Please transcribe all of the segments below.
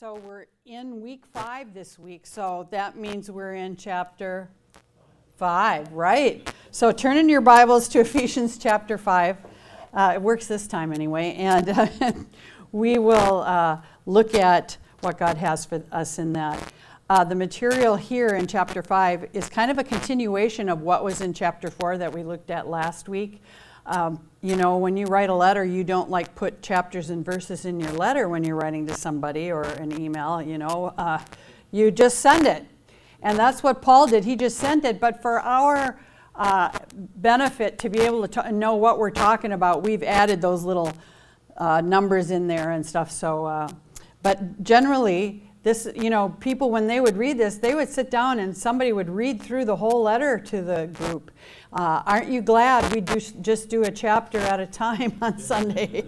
So we're in week five this week. So that means we're in chapter five, right? So turn in your Bibles to Ephesians chapter five. Uh, it works this time anyway. And uh, we will uh, look at what God has for us in that. Uh, the material here in chapter 5 is kind of a continuation of what was in chapter 4 that we looked at last week. Um, you know, when you write a letter, you don't like put chapters and verses in your letter when you're writing to somebody or an email, you know. Uh, you just send it. And that's what Paul did. He just sent it. But for our uh, benefit to be able to t- know what we're talking about, we've added those little uh, numbers in there and stuff. So, uh, but generally, this, you know, people when they would read this, they would sit down and somebody would read through the whole letter to the group. Uh, aren't you glad we do, just do a chapter at a time on Sunday?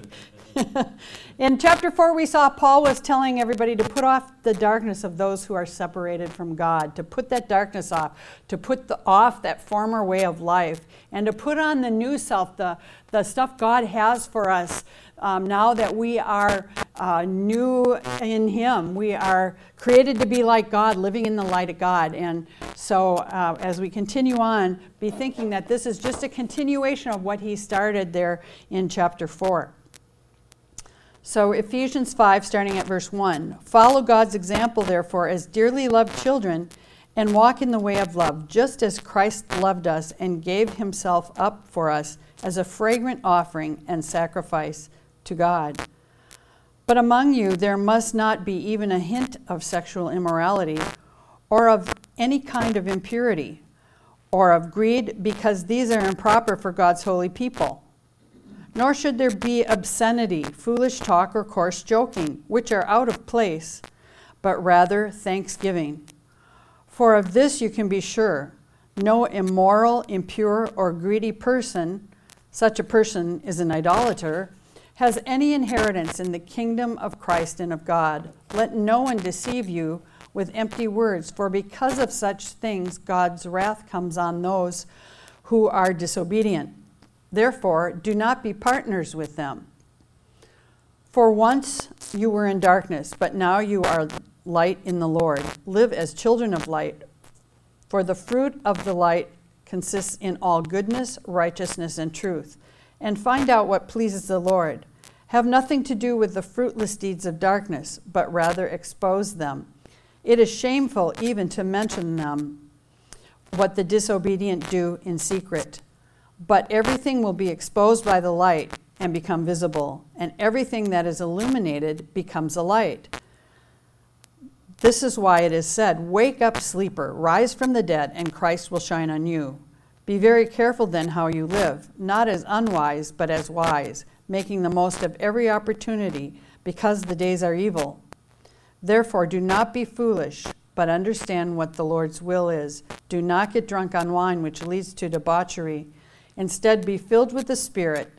In chapter 4, we saw Paul was telling everybody to put off the darkness of those who are separated from God, to put that darkness off, to put the, off that former way of life, and to put on the new self, the, the stuff God has for us um, now that we are uh, new in Him. We are created to be like God, living in the light of God. And so, uh, as we continue on, be thinking that this is just a continuation of what He started there in chapter 4. So, Ephesians 5, starting at verse 1 Follow God's example, therefore, as dearly loved children, and walk in the way of love, just as Christ loved us and gave himself up for us as a fragrant offering and sacrifice to God. But among you there must not be even a hint of sexual immorality or of any kind of impurity or of greed, because these are improper for God's holy people. Nor should there be obscenity, foolish talk, or coarse joking, which are out of place, but rather thanksgiving. For of this you can be sure no immoral, impure, or greedy person, such a person is an idolater has any inheritance in the kingdom of Christ and of God. Let no one deceive you with empty words, for because of such things God's wrath comes on those who are disobedient. Therefore, do not be partners with them. For once you were in darkness, but now you are light in the Lord. Live as children of light, for the fruit of the light consists in all goodness, righteousness, and truth. And find out what pleases the Lord have nothing to do with the fruitless deeds of darkness, but rather expose them. It is shameful even to mention them, what the disobedient do in secret. But everything will be exposed by the light and become visible, and everything that is illuminated becomes a light. This is why it is said, Wake up, sleeper, rise from the dead, and Christ will shine on you. Be very careful then how you live, not as unwise, but as wise making the most of every opportunity, because the days are evil. Therefore, do not be foolish, but understand what the Lord's will is. Do not get drunk on wine, which leads to debauchery. Instead, be filled with the Spirit,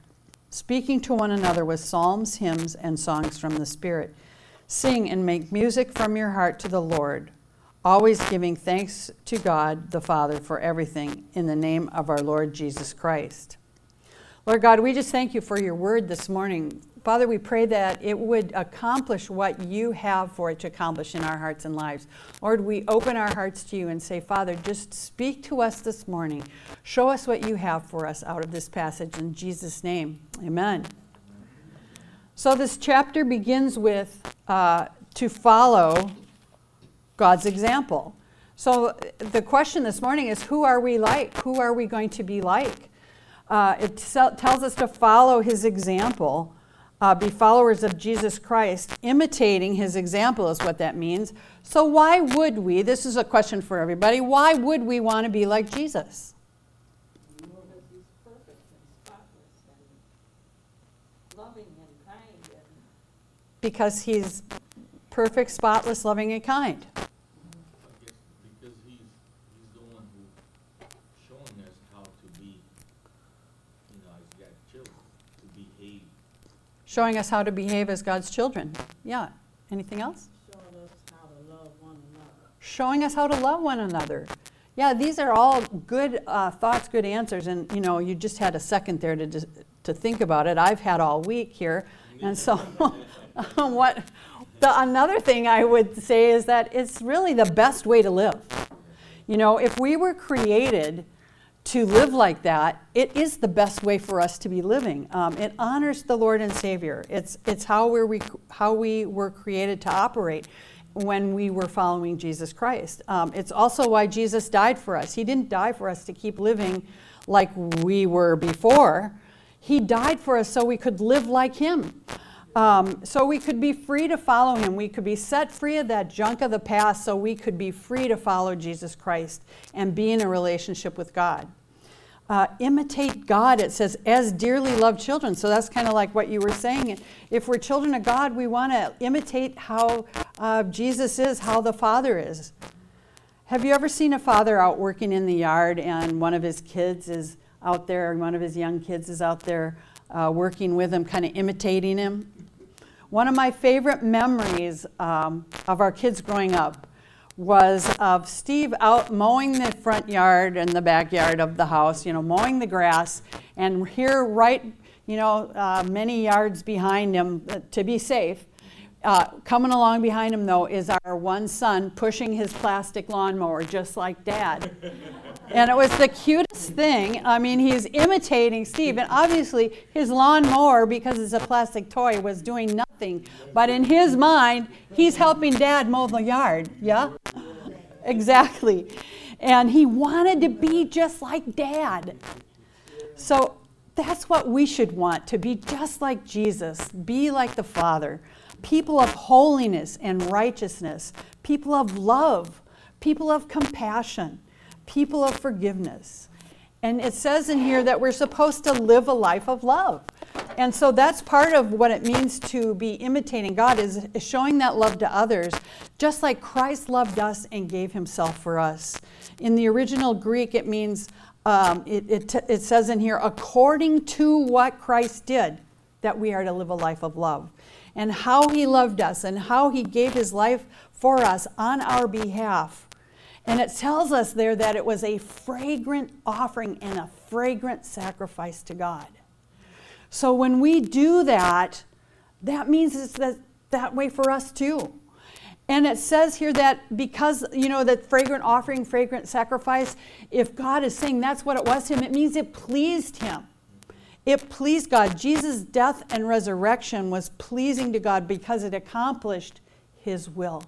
speaking to one another with psalms, hymns, and songs from the Spirit. Sing and make music from your heart to the Lord, always giving thanks to God the Father for everything in the name of our Lord Jesus Christ. Lord God, we just thank you for your word this morning. Father, we pray that it would accomplish what you have for it to accomplish in our hearts and lives. Lord, we open our hearts to you and say, Father, just speak to us this morning. Show us what you have for us out of this passage in Jesus' name. Amen. So, this chapter begins with uh, to follow God's example. So, the question this morning is who are we like? Who are we going to be like? Uh, it tells us to follow his example, uh, be followers of Jesus Christ. Imitating his example is what that means. So, why would we? This is a question for everybody. Why would we want to be like Jesus? Because he's perfect, spotless, loving, and kind. Showing us how to behave as God's children. Yeah. Anything else? Showing us how to love one another. Showing us how to love one another. Yeah, these are all good uh, thoughts, good answers, and you know, you just had a second there to to think about it. I've had all week here, and so what the, another thing I would say is that it's really the best way to live. You know, if we were created to live like that, it is the best way for us to be living. Um, it honors the Lord and Savior. It's, it's how, we're, how we were created to operate when we were following Jesus Christ. Um, it's also why Jesus died for us. He didn't die for us to keep living like we were before, He died for us so we could live like Him. Um, so we could be free to follow him. We could be set free of that junk of the past so we could be free to follow Jesus Christ and be in a relationship with God. Uh, imitate God, it says, as dearly loved children. So that's kind of like what you were saying. If we're children of God, we want to imitate how uh, Jesus is, how the Father is. Have you ever seen a father out working in the yard and one of his kids is out there, one of his young kids is out there uh, working with him, kind of imitating him? One of my favorite memories um, of our kids growing up was of Steve out mowing the front yard and the backyard of the house, you know, mowing the grass, and here, right, you know, uh, many yards behind him uh, to be safe. Uh, coming along behind him, though, is our one son pushing his plastic lawnmower just like dad. And it was the cutest thing. I mean, he's imitating Steve, and obviously his lawnmower, because it's a plastic toy, was doing nothing. But in his mind, he's helping dad mow the yard. Yeah? Exactly. And he wanted to be just like dad. So that's what we should want to be just like Jesus, be like the Father, people of holiness and righteousness, people of love, people of compassion people of forgiveness. And it says in here that we're supposed to live a life of love. And so that's part of what it means to be imitating God is, showing that love to others, just like Christ loved us and gave himself for us. In the original Greek, it means, um, it, it, it says in here, according to what Christ did, that we are to live a life of love. And how he loved us and how he gave his life for us on our behalf and it tells us there that it was a fragrant offering and a fragrant sacrifice to God. So when we do that, that means it's that, that way for us too. And it says here that because, you know, that fragrant offering, fragrant sacrifice, if God is saying that's what it was to him, it means it pleased him. It pleased God. Jesus' death and resurrection was pleasing to God because it accomplished his will.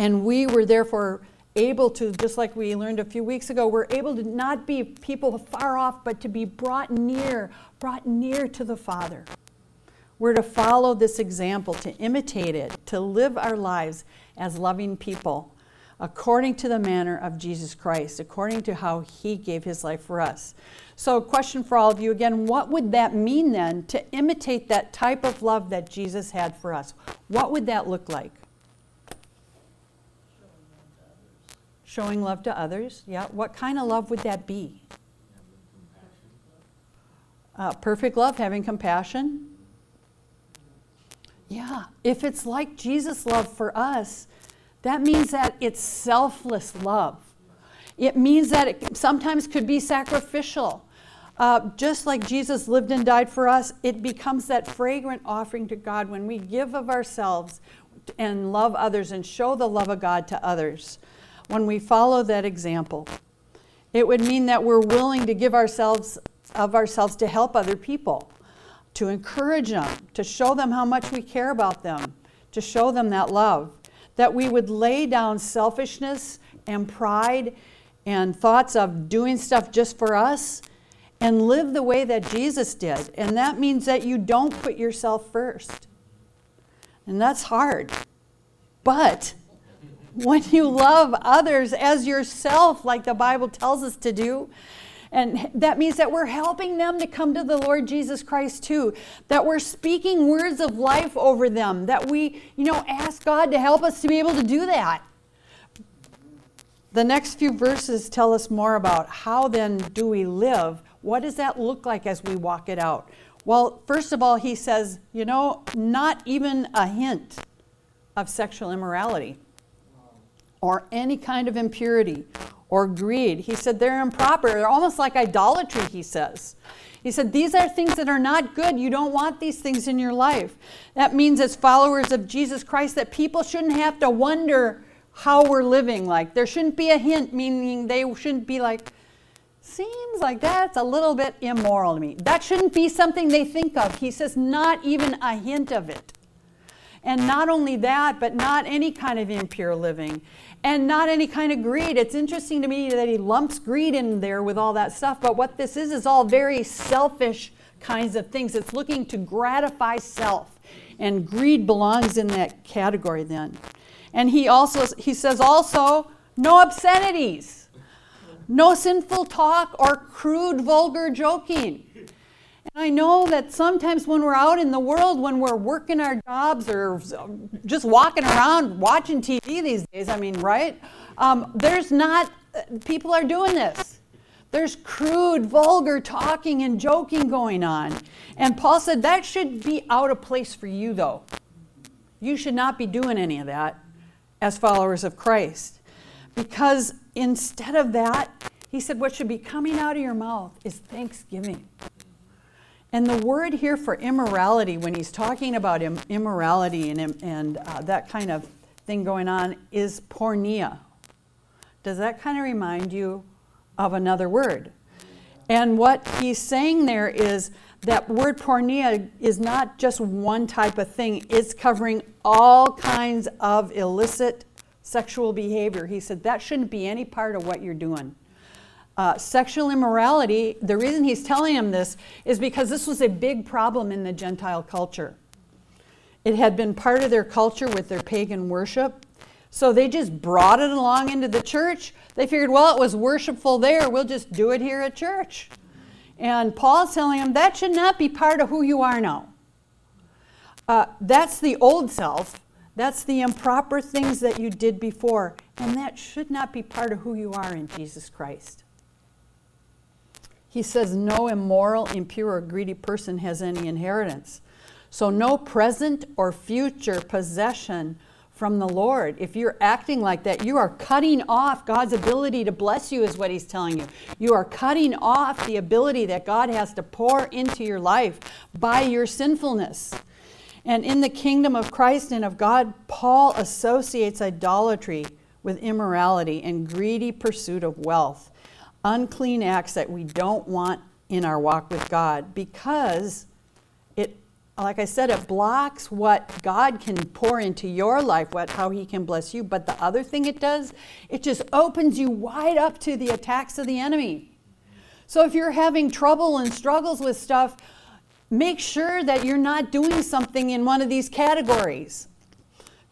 And we were therefore able to, just like we learned a few weeks ago, we're able to not be people far off, but to be brought near, brought near to the Father. We're to follow this example, to imitate it, to live our lives as loving people according to the manner of Jesus Christ, according to how he gave his life for us. So, a question for all of you again what would that mean then to imitate that type of love that Jesus had for us? What would that look like? Showing love to others, yeah. What kind of love would that be? Uh, perfect love, having compassion. Yeah, if it's like Jesus' love for us, that means that it's selfless love. It means that it sometimes could be sacrificial. Uh, just like Jesus lived and died for us, it becomes that fragrant offering to God when we give of ourselves and love others and show the love of God to others when we follow that example. It would mean that we're willing to give ourselves of ourselves to help other people, to encourage them, to show them how much we care about them, to show them that love. That we would lay down selfishness and pride and thoughts of doing stuff just for us and live the way that Jesus did. And that means that you don't put yourself first. And that's hard. But when you love others as yourself, like the Bible tells us to do. And that means that we're helping them to come to the Lord Jesus Christ too. That we're speaking words of life over them. That we, you know, ask God to help us to be able to do that. The next few verses tell us more about how then do we live? What does that look like as we walk it out? Well, first of all, he says, you know, not even a hint of sexual immorality or any kind of impurity or greed. He said they're improper. They're almost like idolatry, he says. He said, These are things that are not good. You don't want these things in your life. That means, as followers of Jesus Christ, that people shouldn't have to wonder how we're living. Like, there shouldn't be a hint, meaning they shouldn't be like, Seems like that's a little bit immoral to me. That shouldn't be something they think of. He says, Not even a hint of it. And not only that, but not any kind of impure living and not any kind of greed. It's interesting to me that he lumps greed in there with all that stuff, but what this is is all very selfish kinds of things. It's looking to gratify self, and greed belongs in that category then. And he also he says also no obscenities, no sinful talk or crude vulgar joking. And I know that sometimes when we're out in the world, when we're working our jobs or just walking around watching TV these days, I mean, right? Um, there's not, people are doing this. There's crude, vulgar talking and joking going on. And Paul said that should be out of place for you, though. You should not be doing any of that as followers of Christ. Because instead of that, he said, what should be coming out of your mouth is thanksgiving. And the word here for immorality, when he's talking about Im- immorality and, and uh, that kind of thing going on, is porneia. Does that kind of remind you of another word? And what he's saying there is that word porneia is not just one type of thing, it's covering all kinds of illicit sexual behavior. He said that shouldn't be any part of what you're doing. Uh, sexual immorality, the reason he's telling him this is because this was a big problem in the Gentile culture. It had been part of their culture with their pagan worship. So they just brought it along into the church. They figured, well, it was worshipful there, we'll just do it here at church. And Paul's telling them that should not be part of who you are now. Uh, that's the old self. That's the improper things that you did before. And that should not be part of who you are in Jesus Christ. He says, No immoral, impure, or greedy person has any inheritance. So, no present or future possession from the Lord. If you're acting like that, you are cutting off God's ability to bless you, is what He's telling you. You are cutting off the ability that God has to pour into your life by your sinfulness. And in the kingdom of Christ and of God, Paul associates idolatry with immorality and greedy pursuit of wealth unclean acts that we don't want in our walk with God because it like I said it blocks what God can pour into your life what how he can bless you but the other thing it does it just opens you wide up to the attacks of the enemy. So if you're having trouble and struggles with stuff make sure that you're not doing something in one of these categories.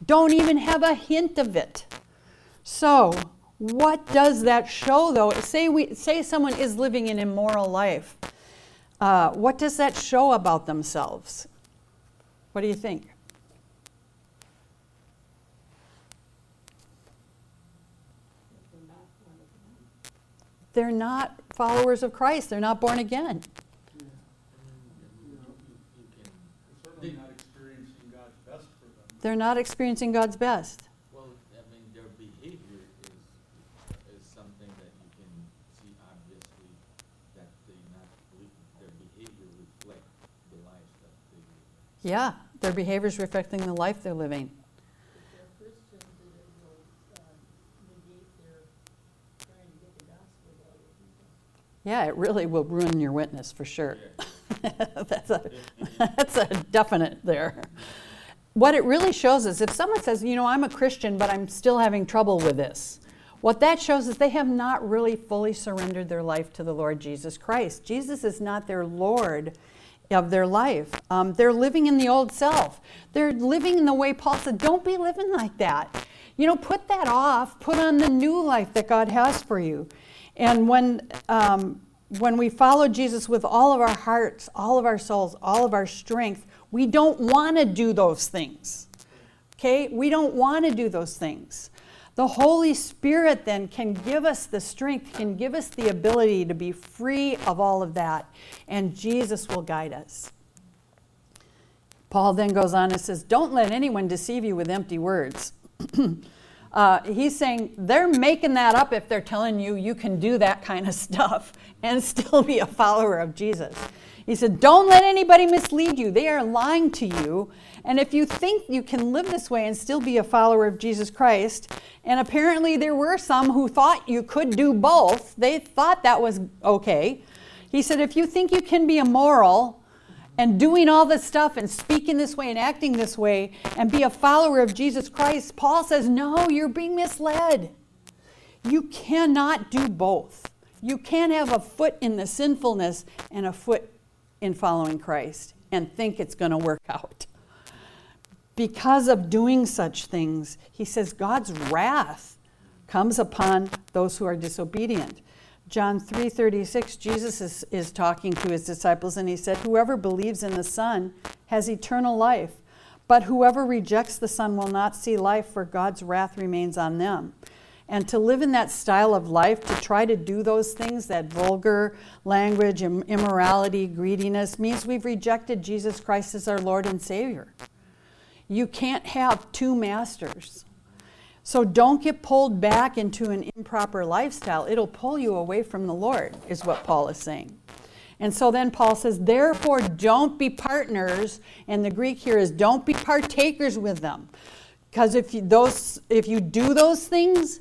Don't even have a hint of it. So, what does that show, though? Say, we, say someone is living an immoral life. Uh, what does that show about themselves? What do you think? They're not followers of Christ. They're not born again. They're not experiencing God's best. Yeah, their behavior is reflecting the life they're living. Yeah, it really will ruin your witness for sure. that's, a, that's a definite there. What it really shows is if someone says, you know, I'm a Christian, but I'm still having trouble with this, what that shows is they have not really fully surrendered their life to the Lord Jesus Christ. Jesus is not their Lord of their life. Um, they're living in the old self. They're living in the way Paul said, don't be living like that. You know, put that off, put on the new life that God has for you. And when, um, when we follow Jesus with all of our hearts, all of our souls, all of our strength, we don't want to do those things. Okay? We don't want to do those things. The Holy Spirit then can give us the strength, can give us the ability to be free of all of that, and Jesus will guide us. Paul then goes on and says, Don't let anyone deceive you with empty words. Uh, he's saying they're making that up if they're telling you you can do that kind of stuff and still be a follower of Jesus. He said, Don't let anybody mislead you. They are lying to you. And if you think you can live this way and still be a follower of Jesus Christ, and apparently there were some who thought you could do both, they thought that was okay. He said, If you think you can be immoral and doing all this stuff and speaking this way and acting this way and be a follower of Jesus Christ, Paul says, No, you're being misled. You cannot do both. You can't have a foot in the sinfulness and a foot in following Christ and think it's going to work out. Because of doing such things, he says God's wrath comes upon those who are disobedient. John 3:36 Jesus is, is talking to his disciples and he said whoever believes in the son has eternal life but whoever rejects the son will not see life for God's wrath remains on them. And to live in that style of life, to try to do those things, that vulgar language, immorality, greediness, means we've rejected Jesus Christ as our Lord and Savior. You can't have two masters. So don't get pulled back into an improper lifestyle. It'll pull you away from the Lord, is what Paul is saying. And so then Paul says, therefore, don't be partners. And the Greek here is don't be partakers with them. Because if you, those, if you do those things,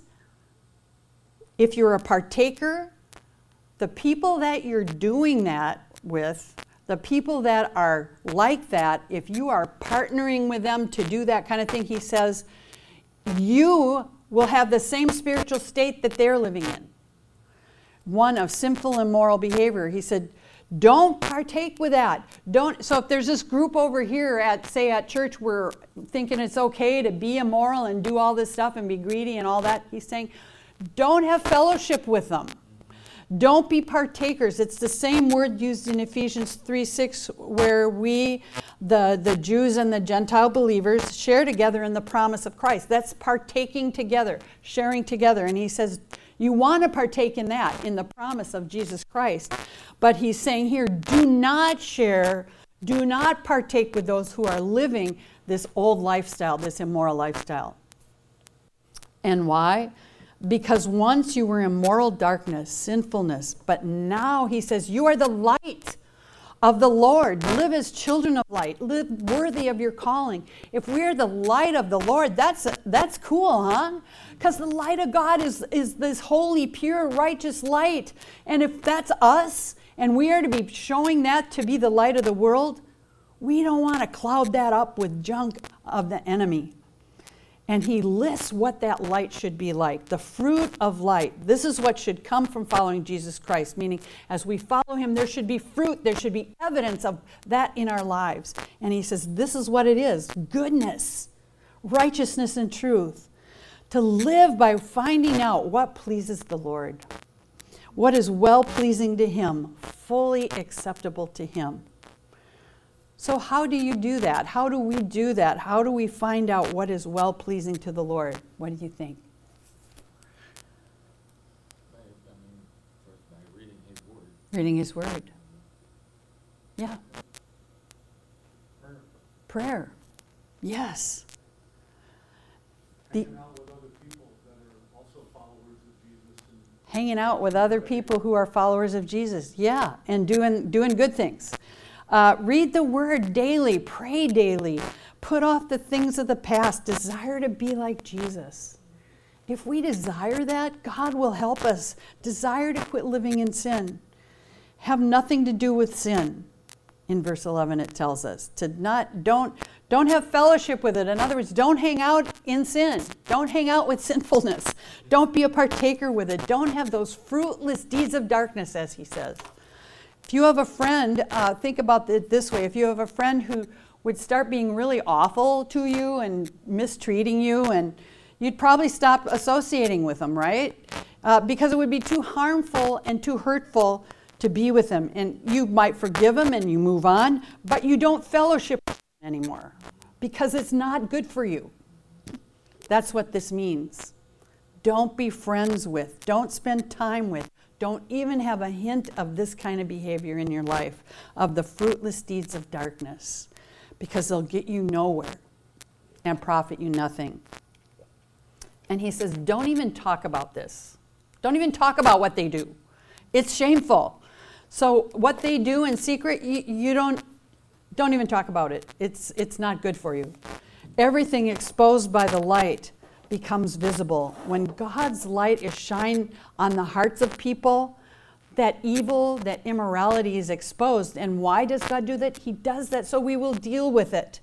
if you're a partaker, the people that you're doing that with, the people that are like that, if you are partnering with them to do that kind of thing, he says, you will have the same spiritual state that they're living in one of sinful immoral behavior. He said, don't partake with that. Don't so if there's this group over here at say at church we're thinking it's okay to be immoral and do all this stuff and be greedy and all that, he's saying, don't have fellowship with them. Don't be partakers. It's the same word used in Ephesians 3 6, where we, the, the Jews and the Gentile believers, share together in the promise of Christ. That's partaking together, sharing together. And he says, you want to partake in that, in the promise of Jesus Christ. But he's saying here, do not share, do not partake with those who are living this old lifestyle, this immoral lifestyle. And why? Because once you were in moral darkness, sinfulness, but now he says, You are the light of the Lord. Live as children of light. Live worthy of your calling. If we're the light of the Lord, that's, that's cool, huh? Because the light of God is, is this holy, pure, righteous light. And if that's us, and we are to be showing that to be the light of the world, we don't want to cloud that up with junk of the enemy and he lists what that light should be like the fruit of light. This is what should come from following Jesus Christ, meaning as we follow him, there should be fruit, there should be evidence of that in our lives. And he says, This is what it is goodness, righteousness, and truth. To live by finding out what pleases the Lord, what is well pleasing to him, fully acceptable to him. So, how do you do that? How do we do that? How do we find out what is well pleasing to the Lord? What do you think? reading His Word. Reading His Word. Yeah. Prayer. Prayer. Yes. The, hanging out with other people that are also followers of Jesus. Hanging out with other people who are followers of Jesus. Yeah, and doing doing good things. Uh, read the word daily, pray daily, put off the things of the past, desire to be like Jesus. If we desire that, God will help us. Desire to quit living in sin. Have nothing to do with sin. In verse 11 it tells us to not don't don't have fellowship with it. In other words, don't hang out in sin. Don't hang out with sinfulness. Don't be a partaker with it. Don't have those fruitless deeds of darkness as he says. If you have a friend, uh, think about it this way if you have a friend who would start being really awful to you and mistreating you, and you'd probably stop associating with them, right? Uh, because it would be too harmful and too hurtful to be with them. And you might forgive them and you move on, but you don't fellowship anymore because it's not good for you. That's what this means. Don't be friends with, don't spend time with, don't even have a hint of this kind of behavior in your life, of the fruitless deeds of darkness, because they'll get you nowhere and profit you nothing. And he says, Don't even talk about this. Don't even talk about what they do. It's shameful. So, what they do in secret, you, you don't, don't even talk about it. It's, it's not good for you. Everything exposed by the light becomes visible. When God's light is shined on the hearts of people, that evil, that immorality is exposed. And why does God do that? He does that so we will deal with it.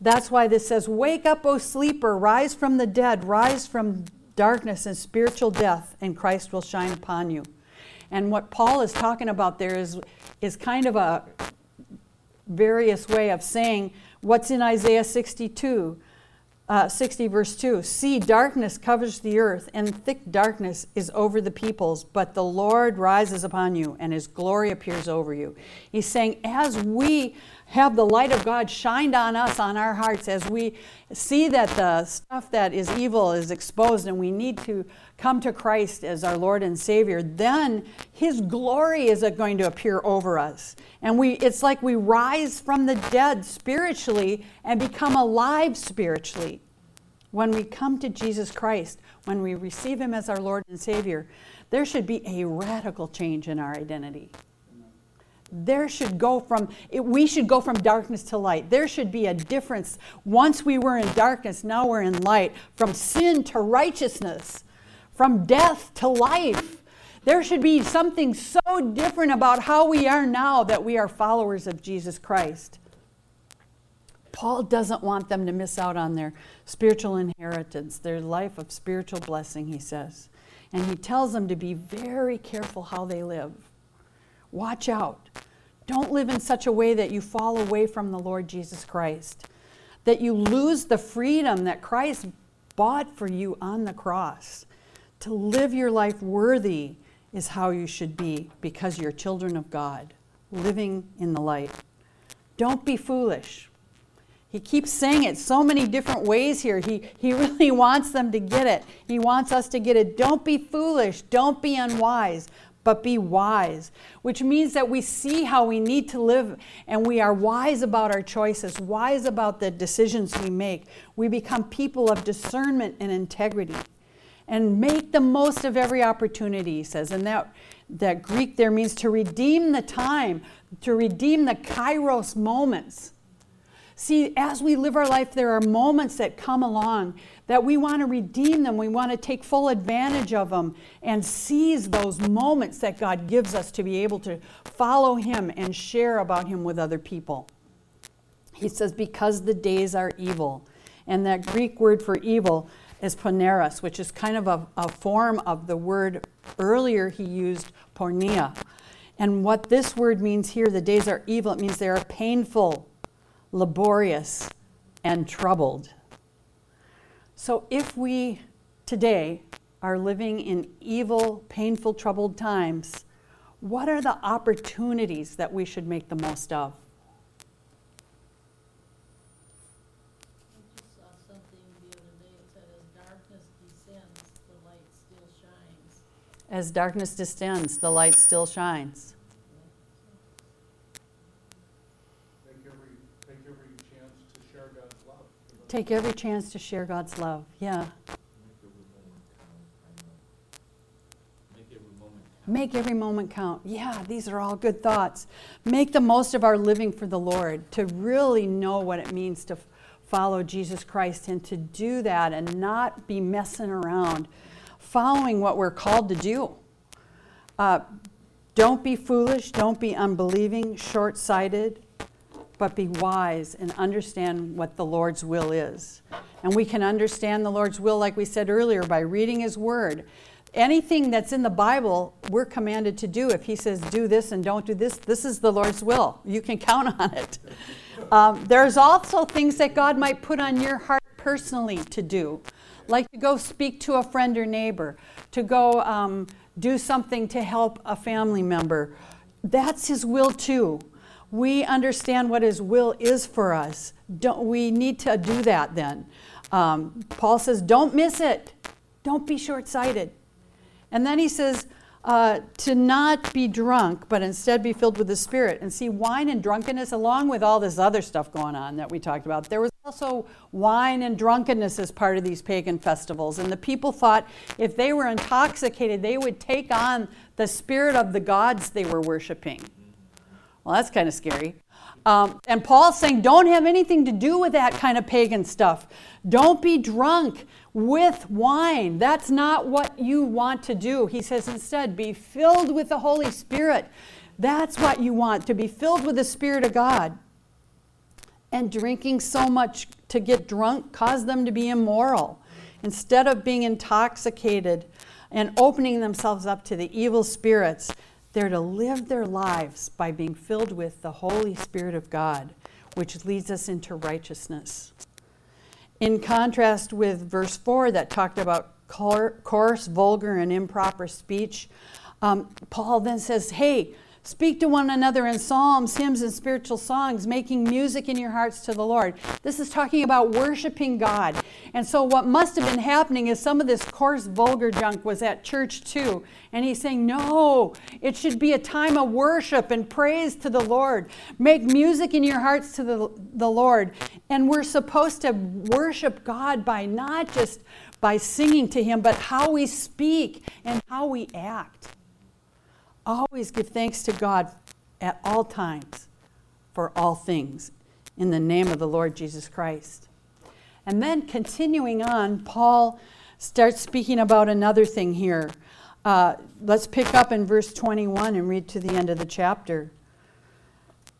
That's why this says, Wake up, O sleeper, rise from the dead, rise from darkness and spiritual death, and Christ will shine upon you. And what Paul is talking about there is, is kind of a various way of saying what's in Isaiah 62 uh, 60, verse 2 See, darkness covers the earth, and thick darkness is over the peoples, but the Lord rises upon you, and his glory appears over you. He's saying, as we have the light of God shined on us, on our hearts, as we see that the stuff that is evil is exposed, and we need to come to Christ as our Lord and Savior, then His glory is going to appear over us. And we, it's like we rise from the dead spiritually and become alive spiritually. When we come to Jesus Christ, when we receive Him as our Lord and Savior, there should be a radical change in our identity. There should go from, it, we should go from darkness to light. There should be a difference. Once we were in darkness, now we're in light. From sin to righteousness from death to life. There should be something so different about how we are now that we are followers of Jesus Christ. Paul doesn't want them to miss out on their spiritual inheritance, their life of spiritual blessing, he says. And he tells them to be very careful how they live. Watch out. Don't live in such a way that you fall away from the Lord Jesus Christ, that you lose the freedom that Christ bought for you on the cross. To live your life worthy is how you should be because you're children of God, living in the light. Don't be foolish. He keeps saying it so many different ways here. He, he really wants them to get it. He wants us to get it. Don't be foolish. Don't be unwise, but be wise, which means that we see how we need to live and we are wise about our choices, wise about the decisions we make. We become people of discernment and integrity and make the most of every opportunity, he says. And that, that Greek there means to redeem the time, to redeem the kairos moments. See, as we live our life, there are moments that come along that we want to redeem them. We want to take full advantage of them and seize those moments that God gives us to be able to follow Him and share about Him with other people. He says, because the days are evil. And that Greek word for evil is poneros, which is kind of a, a form of the word earlier he used porneia. And what this word means here, the days are evil, it means they are painful, laborious, and troubled. So if we today are living in evil, painful, troubled times, what are the opportunities that we should make the most of? As darkness distends, the light still shines. Take every, take every chance to share God's love. Take every chance to share God's love. Yeah. Make every moment count. Make every moment count. Yeah, these are all good thoughts. Make the most of our living for the Lord, to really know what it means to follow Jesus Christ and to do that and not be messing around following what we're called to do. Uh, don't be foolish, don't be unbelieving, short sighted, but be wise and understand what the Lord's will is. And we can understand the Lord's will, like we said earlier, by reading His Word. Anything that's in the Bible, we're commanded to do. If He says, do this and don't do this, this is the Lord's will. You can count on it. Um, there's also things that God might put on your heart personally to do like to go speak to a friend or neighbor, to go um, do something to help a family member. That's His will too. We understand what His will is for us. Don't, we need to do that then. Um, Paul says, don't miss it. Don't be short sighted. And then he says, uh, to not be drunk, but instead be filled with the Spirit. And see, wine and drunkenness, along with all this other stuff going on that we talked about, there was Also, wine and drunkenness is part of these pagan festivals. And the people thought if they were intoxicated, they would take on the spirit of the gods they were worshiping. Well, that's kind of scary. Um, and Paul's saying, don't have anything to do with that kind of pagan stuff. Don't be drunk with wine. That's not what you want to do. He says instead, be filled with the Holy Spirit. That's what you want, to be filled with the Spirit of God. And drinking so much to get drunk caused them to be immoral. Instead of being intoxicated and opening themselves up to the evil spirits, they're to live their lives by being filled with the Holy Spirit of God, which leads us into righteousness. In contrast with verse 4 that talked about coarse, vulgar, and improper speech, um, Paul then says, Hey, Speak to one another in psalms, hymns, and spiritual songs, making music in your hearts to the Lord. This is talking about worshiping God. And so, what must have been happening is some of this coarse, vulgar junk was at church too. And he's saying, No, it should be a time of worship and praise to the Lord. Make music in your hearts to the, the Lord. And we're supposed to worship God by not just by singing to Him, but how we speak and how we act. Always give thanks to God at all times for all things in the name of the Lord Jesus Christ. And then continuing on, Paul starts speaking about another thing here. Uh, let's pick up in verse 21 and read to the end of the chapter.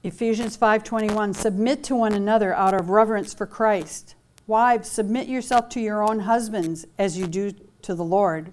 Ephesians 5:21 Submit to one another out of reverence for Christ. Wives, submit yourself to your own husbands as you do to the Lord.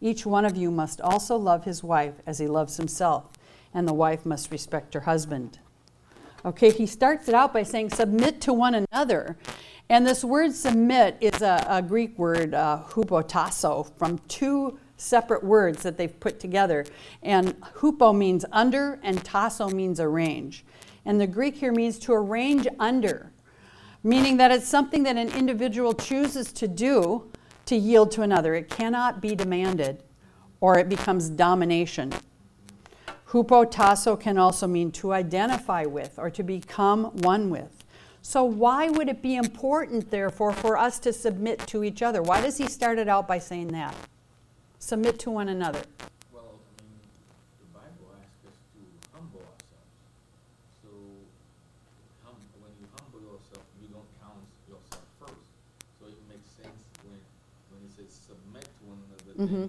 each one of you must also love his wife as he loves himself, and the wife must respect her husband. Okay, he starts it out by saying, Submit to one another. And this word submit is a, a Greek word, uh, hupotasso, from two separate words that they've put together. And hupo means under, and tasso means arrange. And the Greek here means to arrange under, meaning that it's something that an individual chooses to do to yield to another. It cannot be demanded or it becomes domination. Hupotasso can also mean to identify with or to become one with. So, why would it be important, therefore, for us to submit to each other? Why does he start it out by saying that? Submit to one another. Mm-hmm.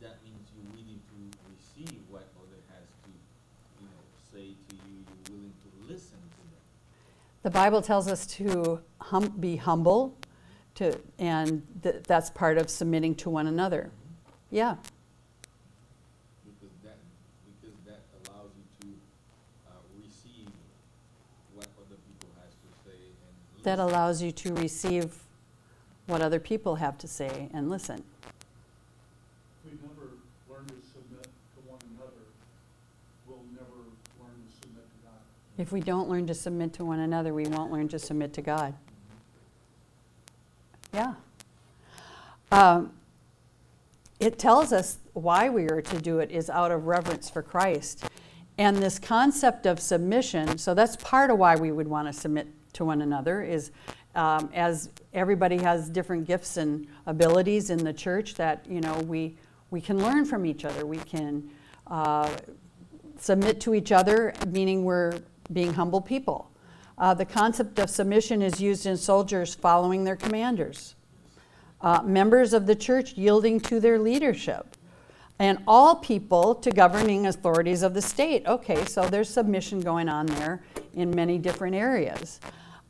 That means you're willing to receive what other has to, you know, say to you. You're willing to listen to them. The Bible tells us to hum- be humble, to, and th- that's part of submitting to one another. Mm-hmm. Yeah. Because that, because that allows you to uh, receive what other people has to say That allows you to receive what other people have to say and listen. If we don't learn to submit to one another, we won't learn to submit to God. Yeah. Um, it tells us why we are to do it is out of reverence for Christ. And this concept of submission, so that's part of why we would want to submit to one another, is um, as everybody has different gifts and abilities in the church that, you know, we, we can learn from each other. We can uh, submit to each other, meaning we're being humble people. Uh, the concept of submission is used in soldiers following their commanders, uh, members of the church yielding to their leadership, and all people to governing authorities of the state. Okay, so there's submission going on there in many different areas.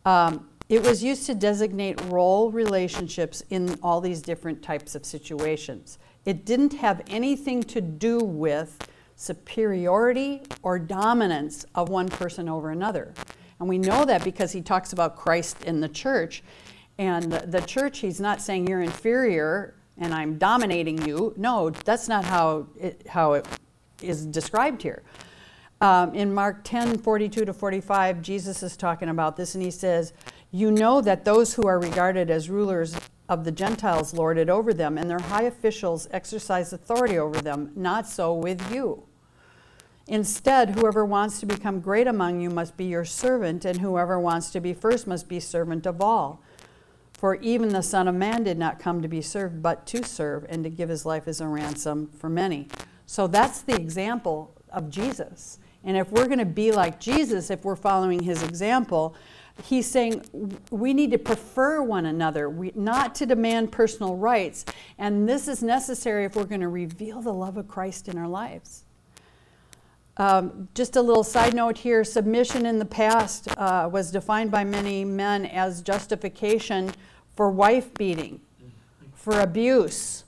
Um, it was used to designate role relationships in all these different types of situations. It didn't have anything to do with superiority or dominance of one person over another. And we know that because he talks about Christ in the church. And the, church, he's not saying you're inferior and I'm dominating you. No, that's not how it, how it is described here. Um, in Mark 10 42 to 45, Jesus is talking about this, and he says, You know that those who are regarded as rulers of the Gentiles lord it over them, and their high officials exercise authority over them. Not so with you. Instead, whoever wants to become great among you must be your servant, and whoever wants to be first must be servant of all. For even the Son of Man did not come to be served, but to serve, and to give his life as a ransom for many. So that's the example of Jesus. And if we're going to be like Jesus, if we're following his example, he's saying we need to prefer one another, we, not to demand personal rights. And this is necessary if we're going to reveal the love of Christ in our lives. Um, just a little side note here submission in the past uh, was defined by many men as justification for wife beating, for abuse,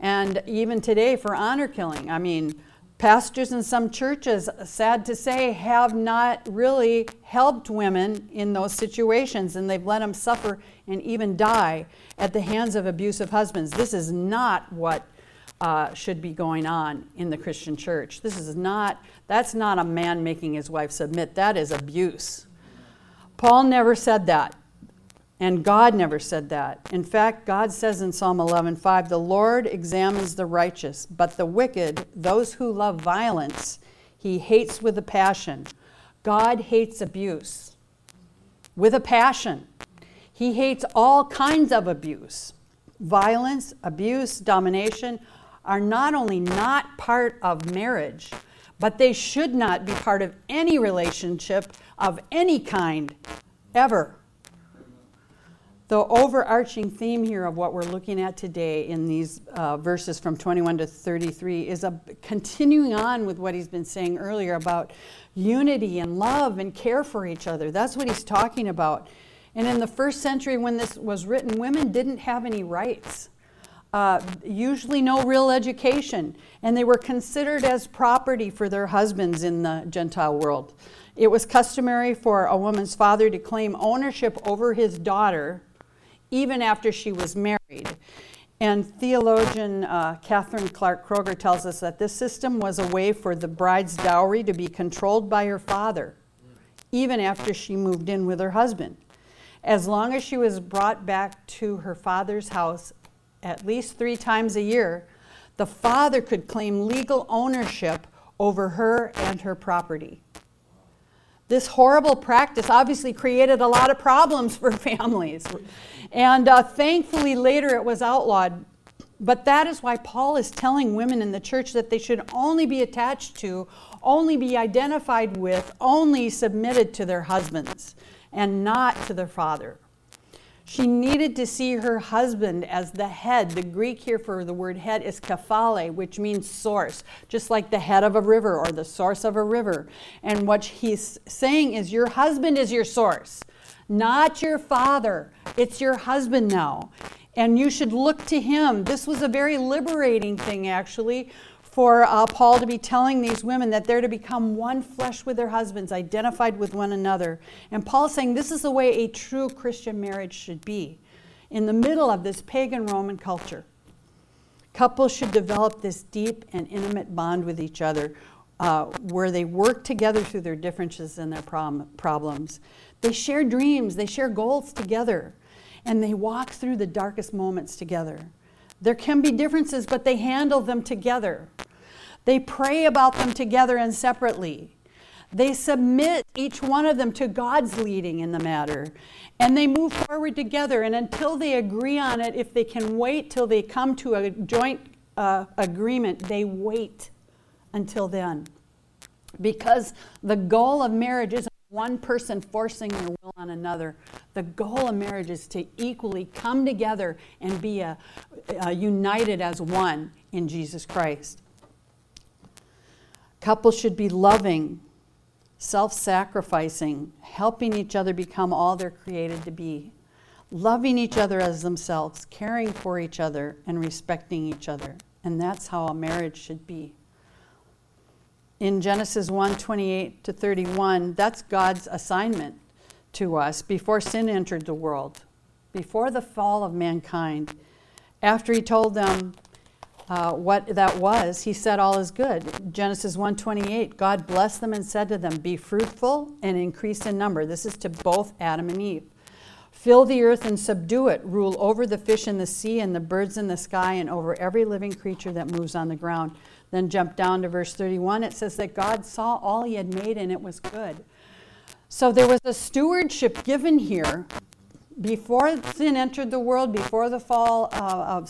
and even today for honor killing. I mean, Pastors in some churches, sad to say, have not really helped women in those situations, and they've let them suffer and even die at the hands of abusive husbands. This is not what uh, should be going on in the Christian church. This is not, that's not a man making his wife submit, that is abuse. Paul never said that. And God never said that. In fact, God says in Psalm 11:5, "The Lord examines the righteous, but the wicked, those who love violence, he hates with a passion." God hates abuse with a passion. He hates all kinds of abuse. Violence, abuse, domination are not only not part of marriage, but they should not be part of any relationship of any kind ever the overarching theme here of what we're looking at today in these uh, verses from 21 to 33 is a continuing on with what he's been saying earlier about unity and love and care for each other. That's what he's talking about. And in the first century, when this was written, women didn't have any rights. Uh, usually, no real education, and they were considered as property for their husbands in the Gentile world. It was customary for a woman's father to claim ownership over his daughter even after she was married. And theologian uh, Catherine Clark Kroeger tells us that this system was a way for the bride's dowry to be controlled by her father, even after she moved in with her husband. As long as she was brought back to her father's house at least three times a year, the father could claim legal ownership over her and her property. This horrible practice obviously created a lot of problems for families. And uh, thankfully, later it was outlawed. But that is why Paul is telling women in the church that they should only be attached to, only be identified with, only submitted to their husbands and not to their father. She needed to see her husband as the head. The Greek here for the word head is kephale, which means source, just like the head of a river or the source of a river. And what he's saying is, Your husband is your source not your father. It's your husband now. And you should look to him. This was a very liberating thing, actually, for uh, Paul to be telling these women that they're to become one flesh with their husbands, identified with one another. And Paul's saying this is the way a true Christian marriage should be in the middle of this pagan Roman culture. Couples should develop this deep and intimate bond with each other uh, where they work together through their differences and their problems. They share dreams, they share goals together, and they walk through the darkest moments together. There can be differences, but they handle them together. They pray about them together and separately. They submit each one of them to God's leading in the matter. And they move forward together. And until they agree on it, if they can wait till they come to a joint uh, agreement, they wait until then. Because the goal of marriage isn't one person forcing their will on another. The goal of marriage is to equally come together and be a, a united as one in Jesus Christ. Couples should be loving, self sacrificing, helping each other become all they're created to be, loving each other as themselves, caring for each other, and respecting each other. And that's how a marriage should be. In Genesis 1 28 to 31, that's God's assignment to us before sin entered the world, before the fall of mankind. After he told them, uh, what that was, he said all is good. Genesis 1:28, God blessed them and said to them, "Be fruitful and increase in number." This is to both Adam and Eve. Fill the earth and subdue it. Rule over the fish in the sea and the birds in the sky and over every living creature that moves on the ground. Then jump down to verse 31. It says that God saw all he had made and it was good. So there was a stewardship given here before sin entered the world, before the fall of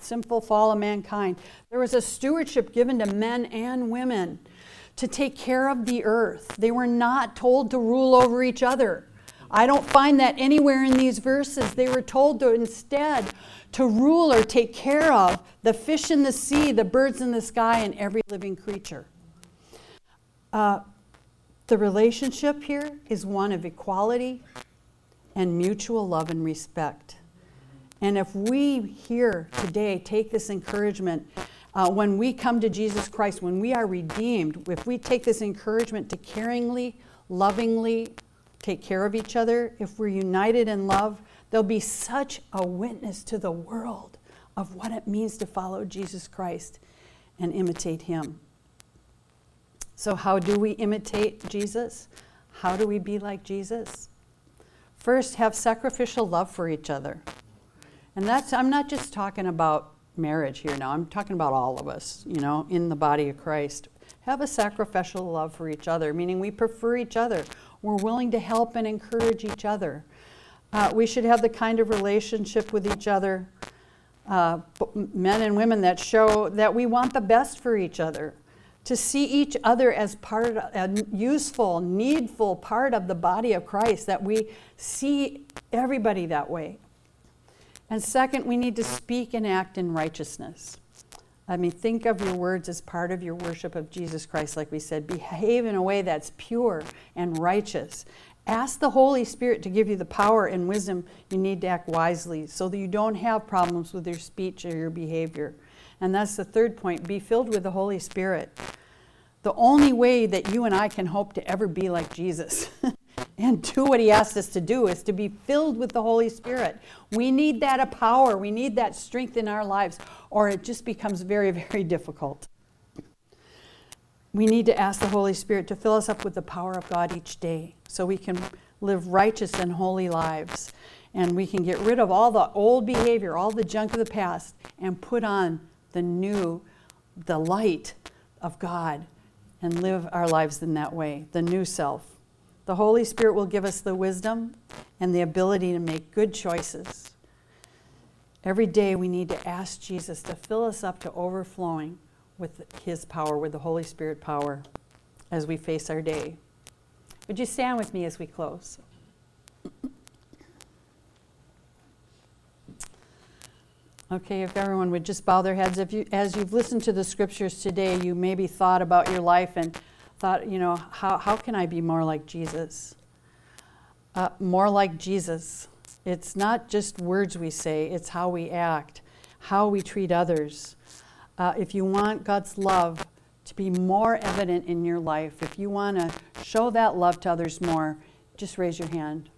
sinful fall of mankind, there was a stewardship given to men and women to take care of the earth. They were not told to rule over each other. I don't find that anywhere in these verses. They were told to instead to rule or take care of the fish in the sea, the birds in the sky, and every living creature. Uh, the relationship here is one of equality and mutual love and respect. And if we here today take this encouragement, uh, when we come to Jesus Christ, when we are redeemed, if we take this encouragement to caringly, lovingly take care of each other, if we're united in love, there'll be such a witness to the world of what it means to follow Jesus Christ and imitate Him. So, how do we imitate Jesus? How do we be like Jesus? First, have sacrificial love for each other. And that's, I'm not just talking about marriage here now, I'm talking about all of us, you know, in the body of Christ. Have a sacrificial love for each other, meaning we prefer each other. We're willing to help and encourage each other. Uh, we should have the kind of relationship with each other, uh, men and women, that show that we want the best for each other to see each other as part of a useful, needful part of the body of Christ, that we see everybody that way. And second, we need to speak and act in righteousness. I mean, think of your words as part of your worship of Jesus Christ, like we said. Behave in a way that's pure and righteous. Ask the Holy Spirit to give you the power and wisdom you need to act wisely so that you don't have problems with your speech or your behavior. And that's the third point be filled with the Holy Spirit. The only way that you and I can hope to ever be like Jesus and do what he asked us to do is to be filled with the Holy Spirit. We need that power, we need that strength in our lives, or it just becomes very, very difficult. We need to ask the Holy Spirit to fill us up with the power of God each day so we can live righteous and holy lives. And we can get rid of all the old behavior, all the junk of the past, and put on the new, the light of God and live our lives in that way, the new self. The Holy Spirit will give us the wisdom and the ability to make good choices. Every day we need to ask Jesus to fill us up to overflowing with His power, with the Holy Spirit power, as we face our day. Would you stand with me as we close? Okay, if everyone would just bow their heads. If you, as you've listened to the scriptures today, you maybe thought about your life and thought, you know, how, how can I be more like Jesus? Uh, more like Jesus. It's not just words we say, it's how we act, how we treat others. Uh, if you want God's love to be more evident in your life, if you want to show that love to others more, just raise your hand.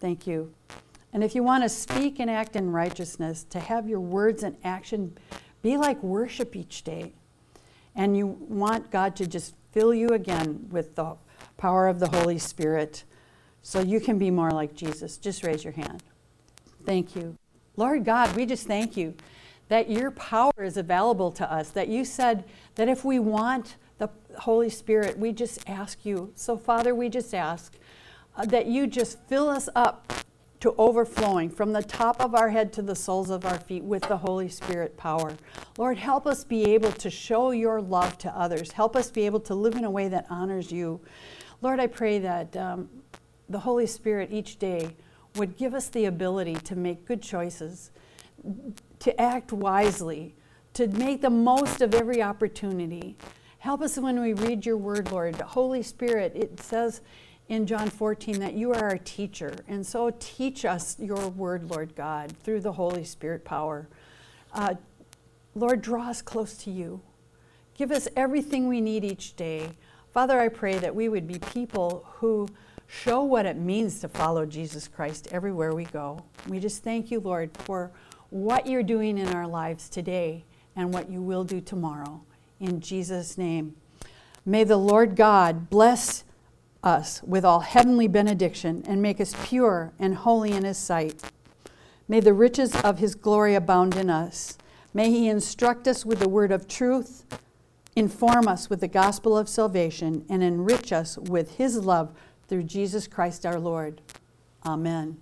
Thank you. And if you want to speak and act in righteousness, to have your words and action be like worship each day, and you want God to just fill you again with the power of the Holy Spirit so you can be more like Jesus, just raise your hand. Thank you. Lord God, we just thank you that your power is available to us, that you said that if we want the Holy Spirit, we just ask you. So, Father, we just ask uh, that you just fill us up to overflowing from the top of our head to the soles of our feet with the Holy Spirit power. Lord, help us be able to show your love to others. Help us be able to live in a way that honors you. Lord, I pray that um, the Holy Spirit each day would give us the ability to make good choices, to act wisely, to make the most of every opportunity. Help us when we read your word, Lord. Holy Spirit, it says in John 14 that you are our teacher. And so teach us your word, Lord God, through the Holy Spirit power. Uh, Lord, draw us close to you. Give us everything we need each day. Father, I pray that we would be people who show what it means to follow Jesus Christ everywhere we go. We just thank you, Lord, for what you're doing in our lives today and what you will do tomorrow. In Jesus' name. May the Lord God bless us with all heavenly benediction and make us pure and holy in his sight. May the riches of his glory abound in us. May he instruct us with the word of truth, inform us with the gospel of salvation, and enrich us with his love through Jesus Christ our Lord. Amen.